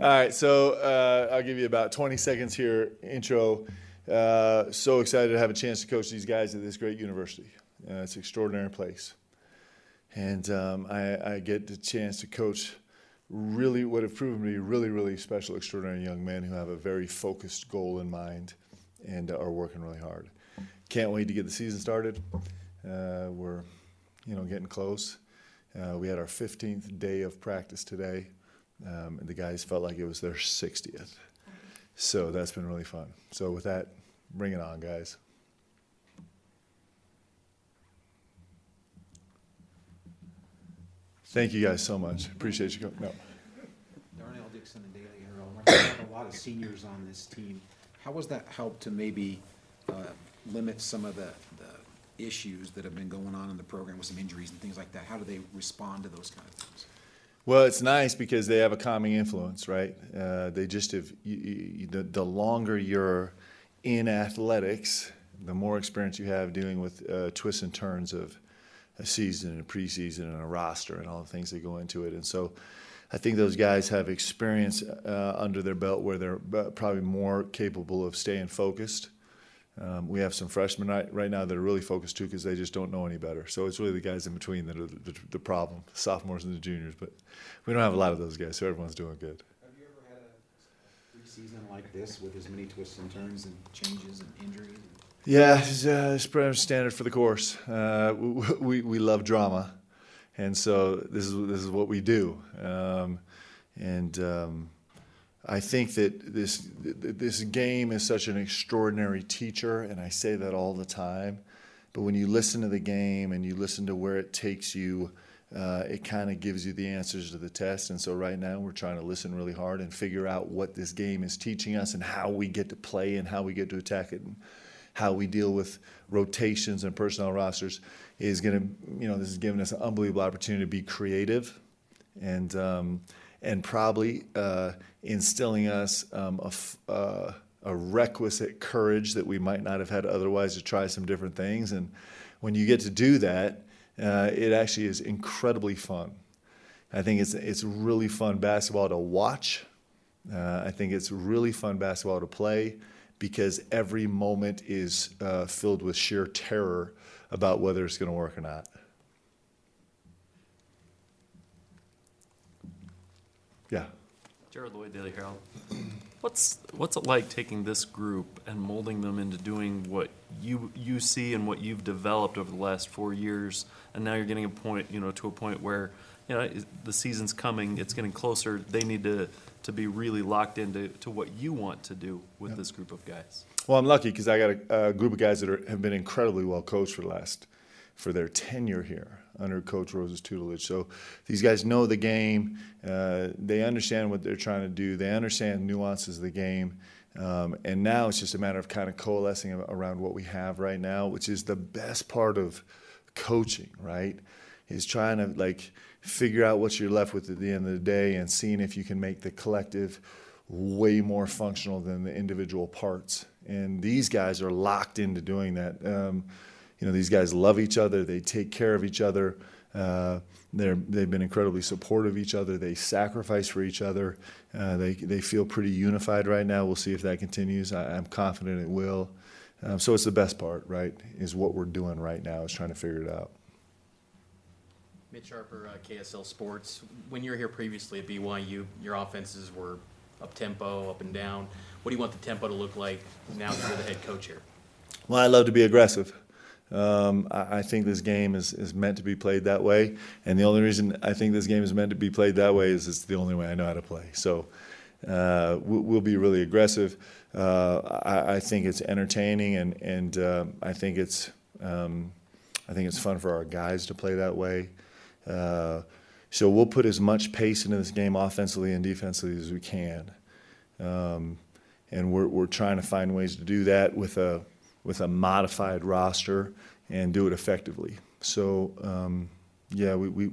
All right, so uh, I'll give you about 20 seconds here. Intro. Uh, so excited to have a chance to coach these guys at this great university. Uh, it's an extraordinary place, and um, I, I, get the chance to coach really what have proven to be really, really special, extraordinary young men who have a very focused goal in mind and are working really hard. Can't wait to get the season started. Uh, we're, you know, getting close. Uh, we had our 15th day of practice today, um, and the guys felt like it was their 60th. So that's been really fun. So with that, bring it on, guys. Thank you guys so much. Appreciate you coming. No. Darnell Dickson and Daily Herald. We have a lot of seniors on this team. How has that helped to maybe uh, limit some of the, the issues that have been going on in the program with some injuries and things like that? How do they respond to those kind of things? Well, it's nice because they have a calming influence, right? Uh, they just have you, you, the, the longer you're in athletics, the more experience you have dealing with uh, twists and turns of a season and a preseason and a roster and all the things that go into it. And so I think those guys have experience uh, under their belt where they're uh, probably more capable of staying focused. Um, we have some freshmen right, right, now that are really focused too because they just don't know any better. So it's really the guys in between that are the, the, the, problem, sophomores and the juniors. But we don't have a lot of those guys, so everyone's doing good. Have you ever had a preseason like this with as many twists and turns and changes and injuries? Yeah, it's, uh, it's pretty much standard for the course. Uh, we, we love drama, and so this is this is what we do. Um, and um, I think that this this game is such an extraordinary teacher, and I say that all the time. But when you listen to the game and you listen to where it takes you, uh, it kind of gives you the answers to the test. And so right now we're trying to listen really hard and figure out what this game is teaching us and how we get to play and how we get to attack it. And, how we deal with rotations and personnel rosters is going to, you know, this is giving us an unbelievable opportunity to be creative and, um, and probably uh, instilling us um, a, uh, a requisite courage that we might not have had otherwise to try some different things. And when you get to do that, uh, it actually is incredibly fun. I think it's, it's really fun basketball to watch. Uh, I think it's really fun basketball to play because every moment is uh, filled with sheer terror about whether it's going to work or not. Yeah. Jared Lloyd, Daily Herald. What's what's it like taking this group and molding them into doing what you you see and what you've developed over the last four years, and now you're getting a point, you know, to a point where you know the season's coming, it's getting closer. They need to to be really locked into to what you want to do with this group of guys? Well, I'm lucky because I got a, a, group of guys that are, have been incredibly well coached for the last for their tenure here under Coach Rose's tutelage. So these guys know the game. Uh, they understand what they're trying to do. They understand nuances of the game. Um, and now it's just a matter of kind of coalescing around what we have right now, which is the best part of coaching, right? Is trying to like figure out what you're left with at the end of the day and seeing if you can make the collective way more functional than the individual parts. And these guys are locked into doing that. Um, you know, these guys love each other. They take care of each other. Uh, they're, they've been incredibly supportive of each other. They sacrifice for each other. Uh, they, they feel pretty unified right now. We'll see if that continues. I, am confident it will. Um, so it's the best part, right? Is what we're doing right now is trying to figure it out. Mitch Harper, uh, KSL Sports. When you were here previously at BYU, your offenses were up tempo, up and down. What do you want the tempo to look like now that you're the head coach here? Well, I love to be aggressive. Um, I, I, think this game is, is meant to be played that way, and the only reason I think this game is meant to be played that way is it's the only way I know how to play. So uh, we'll, we'll, be really aggressive. Uh, I, I, think it's entertaining, and and uh, I think it's um, I think it's fun for our guys to play that way. Uh, so we'll put as much pace into this game offensively and defensively as we can. Um, and we're, we're trying to find ways to do that with a, with a modified roster and do it effectively. So, um, yeah, we, we,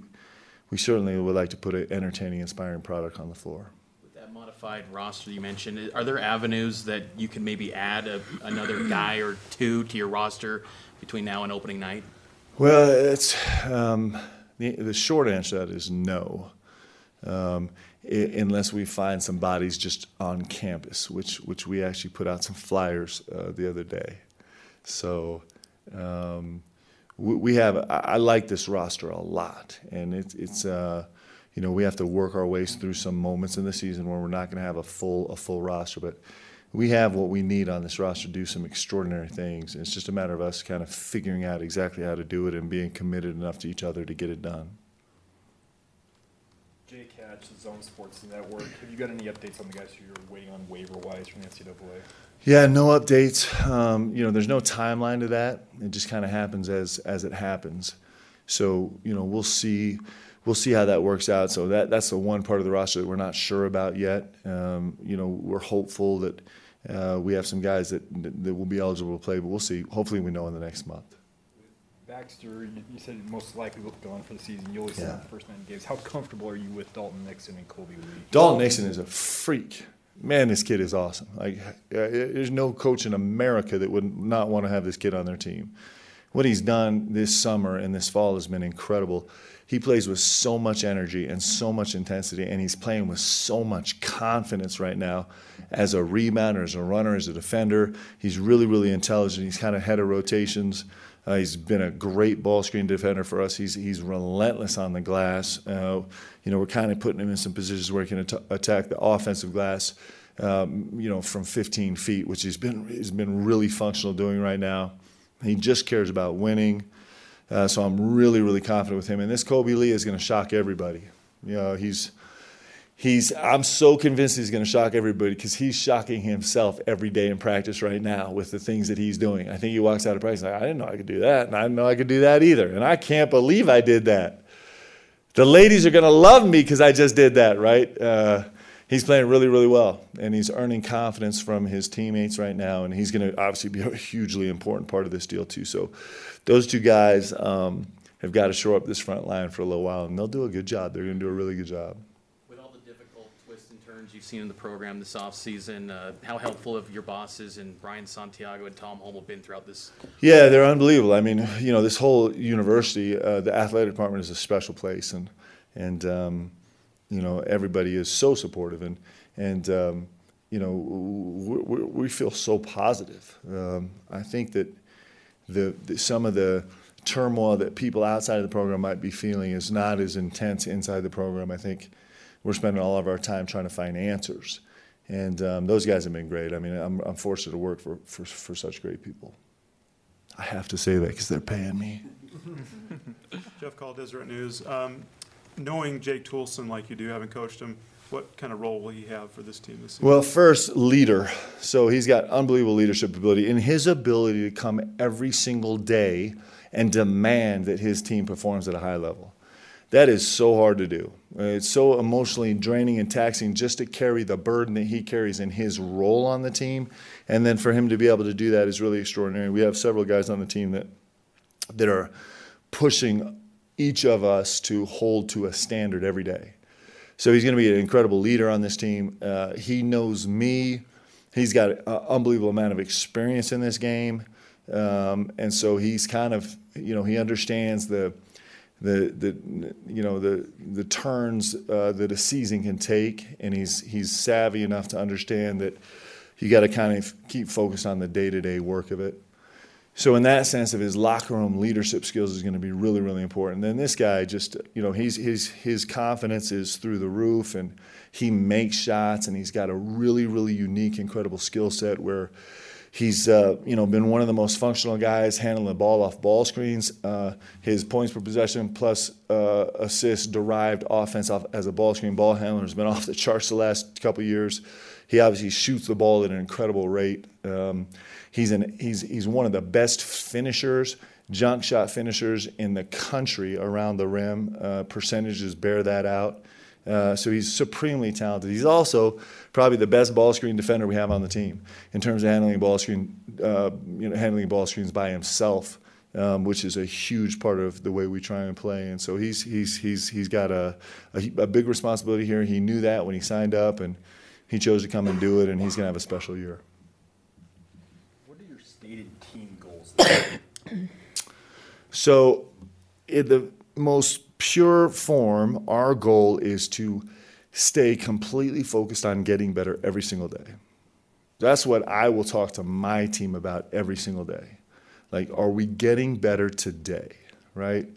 we certainly would like to put an entertaining, inspiring product on the floor. With that modified roster you mentioned, are there avenues that you can maybe add a, another guy or two to your roster between now and opening night? Well, it's um, the, the short answer to that is no. um, i- unless we find some bodies just on campus, which which we actually put out some flyers uh, the other day. So um, we, we have. I, I like this roster a lot, and it's it's. Uh, you know, we have to work our ways through some moments in the season where we're not going to have a full a full roster, but we have what we need on this roster to do some extraordinary things. And it's just a matter of us kind of figuring out exactly how to do it and being committed enough to each other to get it done. Jake Hatch, the Zone Sports Network. Have you got any updates on the guys who you're waiting on waiver wise from the NCAA? Yeah, no updates. Um, you know, there's no timeline to that. It just kind of happens as as it happens. So you know, we'll see. We'll see how that works out. So that that's the one part of the roster that we're not sure about yet. Um, you know, we're hopeful that uh, we have some guys that that will be eligible to play, but we'll see. Hopefully, we know in the next month. Baxter, you you said most likely will go on for the season. You always said Yeah. in the first nine games. How comfortable are you with Dalton Nixon and Kolby Lee? Dalton Nixon is a freak. Man, this kid is awesome. Like, uh, there's no coach in America that would not want to have this kid on their team. What he's done this summer and this fall has been incredible. He plays with so much energy and so much intensity, and he's playing with so much confidence right now as a rebounder, as a runner, as a defender. He's really, really intelligent. He's kind of head of rotations. Uh, he's been a great ball screen defender for us. He's he's relentless on the glass. Uh, you know, we're kind of putting him in some positions where he can at- attack the offensive glass. Um, you know, from 15 feet, which he's been he's been really functional doing right now. He just cares about winning. Uh, so I'm really, really confident with him. And this Kolby Lee is going to shock everybody. You know, he's he's. I'm so convinced he's going to shock everybody because he's shocking himself every day in practice right now with the things that he's doing. I think he walks out of practice like, I didn't know I could do that, and I didn't know I could do that either, and I can't believe I did that. The ladies are going to love me because I just did that, right? Uh, he's playing really, really well, and he's earning confidence from his teammates right now, and he's going to obviously be a hugely important part of this deal too. So, those two guys um, have got to show up this front line for a little while, and they'll do a good job. They're going to do a really good job. With all the difficult twists and turns you've seen in the program this offseason, uh, how helpful have your bosses and Brian Santiago and Tom Holmoe been throughout this? Yeah, they're unbelievable. I mean, you know, this whole university, uh, the athletic department is a special place, and and um, you know everybody is so supportive, and and um, you know we, we, we feel so positive. Um, I think that the, the some of the turmoil that people outside of the program might be feeling is not as intense inside the program. I think we're spending all of our time trying to find answers, and um, those guys have been great. I mean, I'm, I'm fortunate to work for, for for such great people. I have to say that because they're paying me. Jeff Call, Deseret News. Um, Knowing Jake Toolson like you do, having coached him, what kind of role will he have for this team this season? Well, first, leader. So he's got unbelievable leadership ability and his ability to come every single day and demand that his team performs at a high level. That is so hard to do. It's so emotionally draining and taxing just to carry the burden that he carries in his role on the team. And then for him to be able to do that is really extraordinary. We have several guys on the team that that are pushing each of us to hold to a standard every day. So he's going to be an incredible leader on this team. Uh, he knows me. He's got an unbelievable amount of experience in this game, um, and so he's kind of, you know, he understands the, the, the, you know, the the turns uh, that a season can take, and he's he's savvy enough to understand that you got to kind of keep focused on the day to day work of it. So in that sense of his locker room leadership skills is going to be really, really important. Then this guy just, you know, he's his his confidence is through the roof, and he makes shots, and he's got a really, really unique, incredible skill set where he's, uh, you know, been one of the most functional guys handling the ball off ball screens. Uh, his points per possession plus uh, assists derived offense off as a ball screen ball handler has been off the charts the last couple years. He obviously shoots the ball at an incredible rate. Um, he's an he's he's one of the best finishers, junk shot finishers in the country around the rim. Uh, percentages bear that out. Uh, so he's supremely talented. He's also probably the best ball screen defender we have on the team in terms of handling ball screen, uh, you know, handling ball screens by himself, um, which is a huge part of the way we try and play. And so he's he's he's he's got a, a, a big responsibility here. He knew that when he signed up, and he chose to come and do it. And he's going to have a special year. What are your stated team goals? So, the most pure form, our goal is to stay completely focused on getting better every single day. That's what I will talk to my team about every single day. Like, are we getting better today? Right?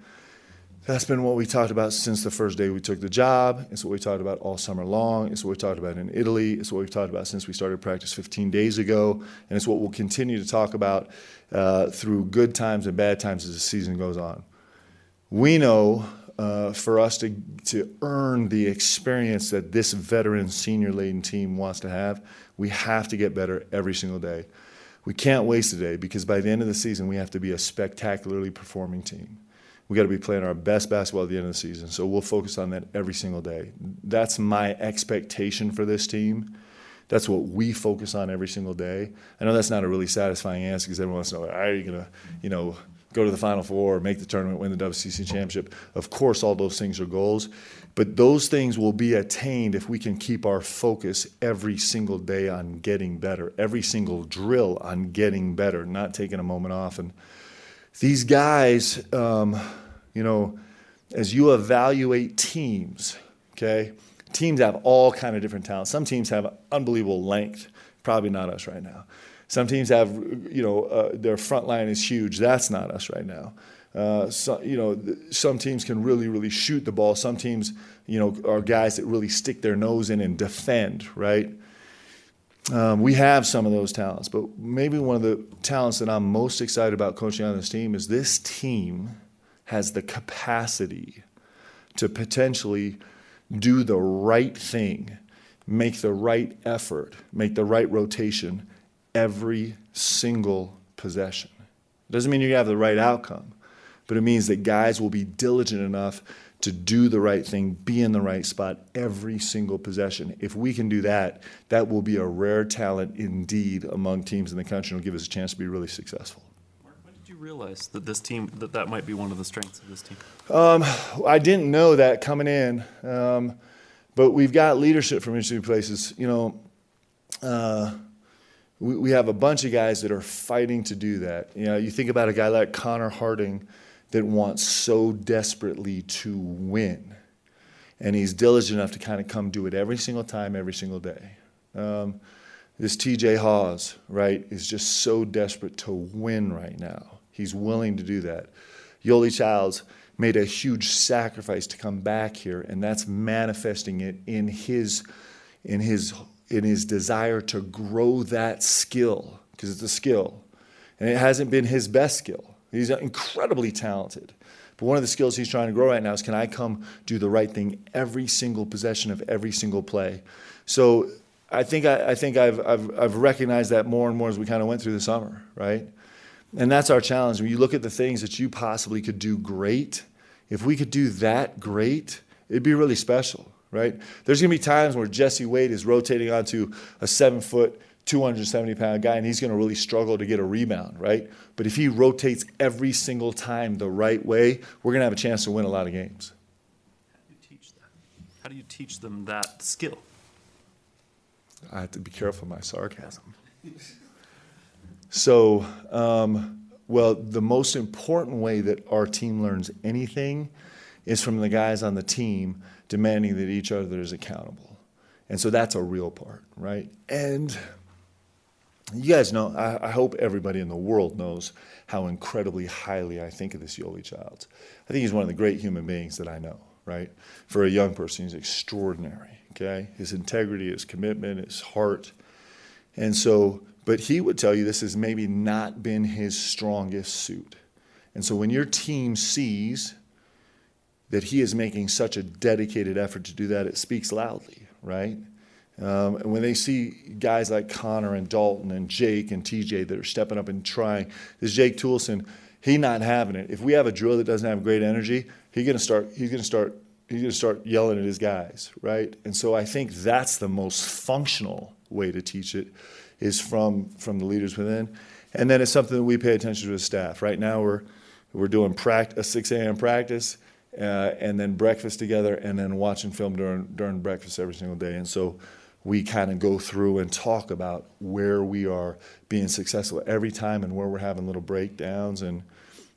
That's been what we talked about since the first day we took the job. It's what we talked about all summer long. It's what we talked about in Italy. It's what we've talked about since we started practice 15 days ago. And it's what we'll continue to talk about uh, through good times and bad times as the season goes on. We know uh, for us to, to earn the experience that this veteran senior laden team wants to have, we have to get better every single day. We can't waste a day because by the end of the season, we have to be a spectacularly performing team we got to be playing our best basketball at the end of the season. So we'll focus on that every single day. That's my expectation for this team. That's what we focus on every single day. I know that's not a really satisfying answer because everyone wants to know, are you going to, you know, go to the Final Four, make the tournament, win the WCC championship? Of course, all those things are goals, but those things will be attained if we can keep our focus every single day on getting better, every single drill on getting better, not taking a moment off and these guys, um, you know, as you evaluate teams, okay, teams have all kind of different talents. Some teams have unbelievable length. Probably not us right now. Some teams have, you know, uh, their front line is huge. That's not us right now. Uh, so, you know, some teams can really, really shoot the ball. Some teams, you know, are guys that really stick their nose in and defend, right? Um, we have some of those talents, but maybe one of the talents that I'm most excited about coaching on this team is this team has the capacity to potentially do the right thing, make the right effort, make the right rotation every single possession. It doesn't mean to have the right outcome, but it means that guys will be diligent enough to do the right thing, be in the right spot every single possession. If we can do that, that will be a rare talent indeed among teams in the country and will give us a chance to be really successful. Mark, when did you realize that this team, that that might be one of the strengths of this team? Um, I didn't know that coming in, um, but we've got leadership from interesting places. You know, uh, we, we have a bunch of guys that are fighting to do that. You know, you think about a guy like Connor Harding that wants so desperately to win. And he's diligent enough to kind of come do it every single time, every single day. Um, this TJ Haws, right, is just so desperate to win right now. He's willing to do that. Yoeli Childs made a huge sacrifice to come back here, and that's manifesting it in his, in his, in his desire to grow that skill, because it's a skill. And it hasn't been his best skill. He's incredibly talented. But one of the skills he's trying to grow right now is can I come do the right thing every single possession of every single play? So I think, I, I think I've, I've, I've recognized that more and more as we kind of went through the summer, right? And that's our challenge. When you look at the things that you possibly could do great, if we could do that great, it'd be really special, right? There's going to be times where Jesse Wade is rotating onto a seven foot 270 pound guy and he's going to really struggle to get a rebound, right? But if he rotates every single time the right way, we're going to have a chance to win a lot of games. How do you teach that? How do you teach them that skill? I have to be careful of my sarcasm. So, um, well, the most important way that our team learns anything is from the guys on the team demanding that each other is accountable. And so that's a real part, right? And you guys know, I, I, hope everybody in the world knows how incredibly highly I think of this Yoeli Childs. I think he's one of the great human beings that I know, right? For a young person, he's extraordinary, okay? His integrity, his commitment, his heart. And so, but he would tell you this has maybe not been his strongest suit. And so when your team sees that he is making such a dedicated effort to do that, it speaks loudly, right? Um, and when they see guys like Connor and Dalton and Jake and TJ that are stepping up and trying, this Jake Toolson, he not having it. If we have a drill that doesn't have great energy, he's gonna start. He's gonna start. He's gonna start yelling at his guys, right? And so I think that's the most functional way to teach it, is from from the leaders within, and then it's something that we pay attention to as staff. Right now we're we're doing pract- a 6 a.m. practice. Uh, and then breakfast together, and then watching film during during breakfast every single day. And so we kind of go through and talk about where we are being successful every time and where we're having little breakdowns and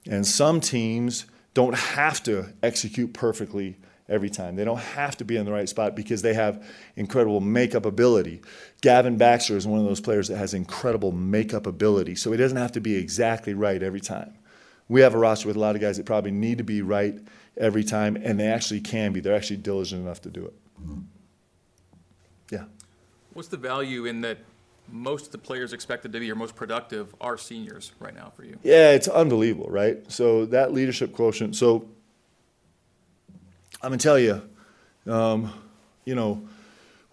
and some teams don't have to execute perfectly every time. They don't have to be in the right spot because they have incredible makeup ability. Gavin Baxter is one of those players that has incredible makeup ability, so he doesn't have to be exactly right every time. We have a roster with a lot of guys that probably need to be right every time, and they actually can be. They're actually diligent enough to do it. Yeah. What's the value in that most of the players expected to be your most productive are seniors right now for you? Yeah, it's unbelievable, right? So that leadership quotient. So I'm gonna tell you, um, you know,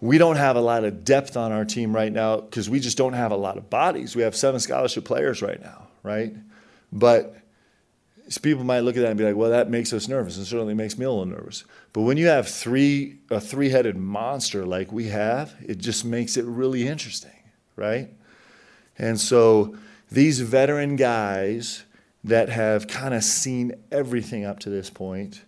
we don't have a lot of depth on our team right now because we just don't have a lot of bodies. We have seven scholarship players right now, right? But people might look at that and be like, "Well, that makes us nervous," and certainly makes me a little nervous. But when you have three a three-headed monster like we have, it just makes it really interesting, right? And so these veteran guys that have kind of seen everything up to this point,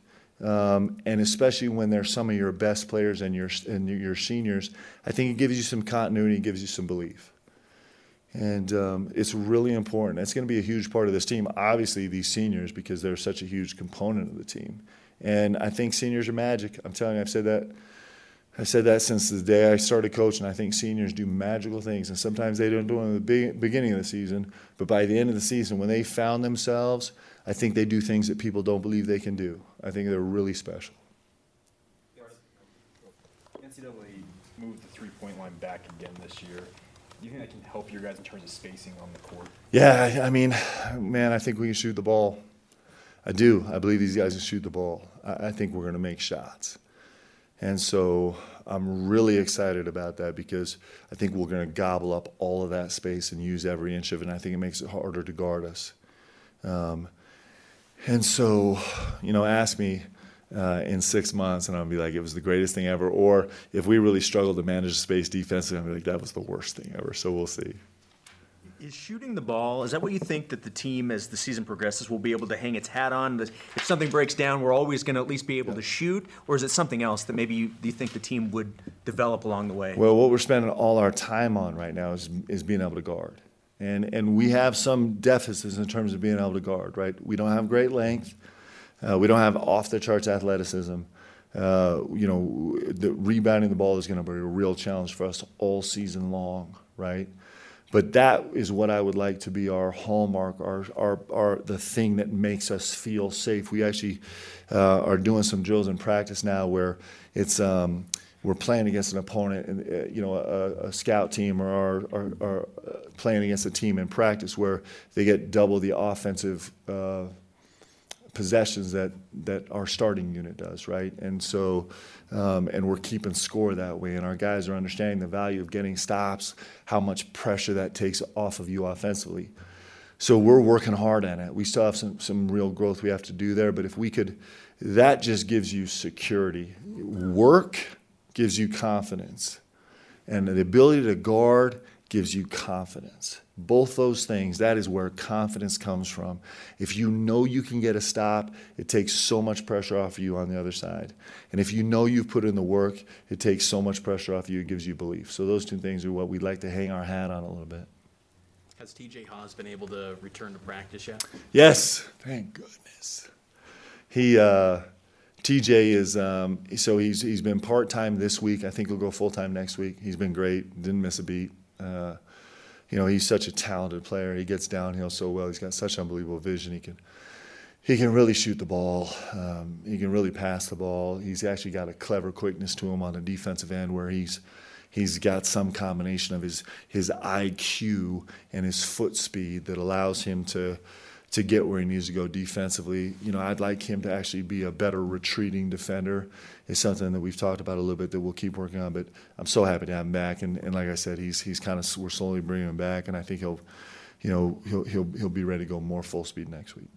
um, and especially when they're some of your best players and your and your seniors, I think it gives you some continuity, it gives you some belief. And um, it's really important. It's going to be a huge part of this team. Obviously, these seniors, because they're such a huge component of the team. And I think seniors are magic. I'm telling you, I've said that. I said that since the day I started coaching. I think seniors do magical things, and sometimes they don't do it in the be- beginning of the season, but by the end of the season, when they found themselves, I think they do things that people don't believe they can do. I think they're really special. NCAA moved the three-point line back again this year. Do you think that can help your guys in terms of spacing on the court? Yeah, I mean, man, I think we can shoot the ball. I do. I believe these guys can shoot the ball. I, I think we're going to make shots. And so I'm really excited about that because I think we're going to gobble up all of that space and use every inch of it. And I think it makes it harder to guard us. Um, and so, you know, ask me uh, in six months, and I'll be like, it was the greatest thing ever. Or if we really struggle to manage space defensively, I'll be like, that was the worst thing ever. So we'll see. Is shooting the ball, is that what you think that the team, as the season progresses, will be able to hang its hat on? That If something breaks down, we're always going to at least be able to shoot? Or is it something else that maybe you, do you think the team would develop along the way? Well, what we're spending all our time on right now is, is being able to guard. And, and we have some deficits in terms of being able to guard, right? We don't have great length. Uh, we don't have off the charts athleticism. Uh, you know, the rebounding the ball is going to be a real challenge for us all season long, right? But that is what I would like to be our hallmark, our, our, our the thing that makes us feel safe. We actually uh, are doing some drills in practice now where it's um, we're playing against an opponent, and uh, you know, a, a scout team or our, our uh, playing against a team in practice where they get double the offensive uh, possessions that that our starting unit does, right? And so, um, and we're keeping score that way, and our guys are understanding the value of getting stops, how much pressure that takes off of you offensively. So we're working hard on it. We still have some some real growth we have to do there, but if we could, that just gives you security. Work gives you confidence, and the ability to guard gives you confidence. Both those things, that is where confidence comes from. If you know you can get a stop, it takes so much pressure off of you on the other side. And if you know you've put in the work, it takes so much pressure off you, it gives you belief. So those two things are what we'd like to hang our hat on a little bit. Has TJ Haws been able to return to practice yet? Yes, thank goodness. He, uh, TJ is, um, so he's, he's been part time this week. I think he'll go full time next week. He's been great, didn't miss a beat. Uh, you know, he's such a talented player. He gets downhill so well. He's got such unbelievable vision. He can, he can really shoot the ball. Um, he can really pass the ball. He's actually got a clever quickness to him on the defensive end where he's, he's got some combination of his, his IQ and his foot speed that allows him to, to get where he needs to go defensively. You know, I'd like him to actually be a better retreating defender. It's something that we've talked about a little bit that we'll keep working on. But I'm so happy to have him back. And, and like I said, he's he's kind of we're slowly bringing him back, and I think he'll, you know, he'll he'll he'll be ready to go more full speed next week.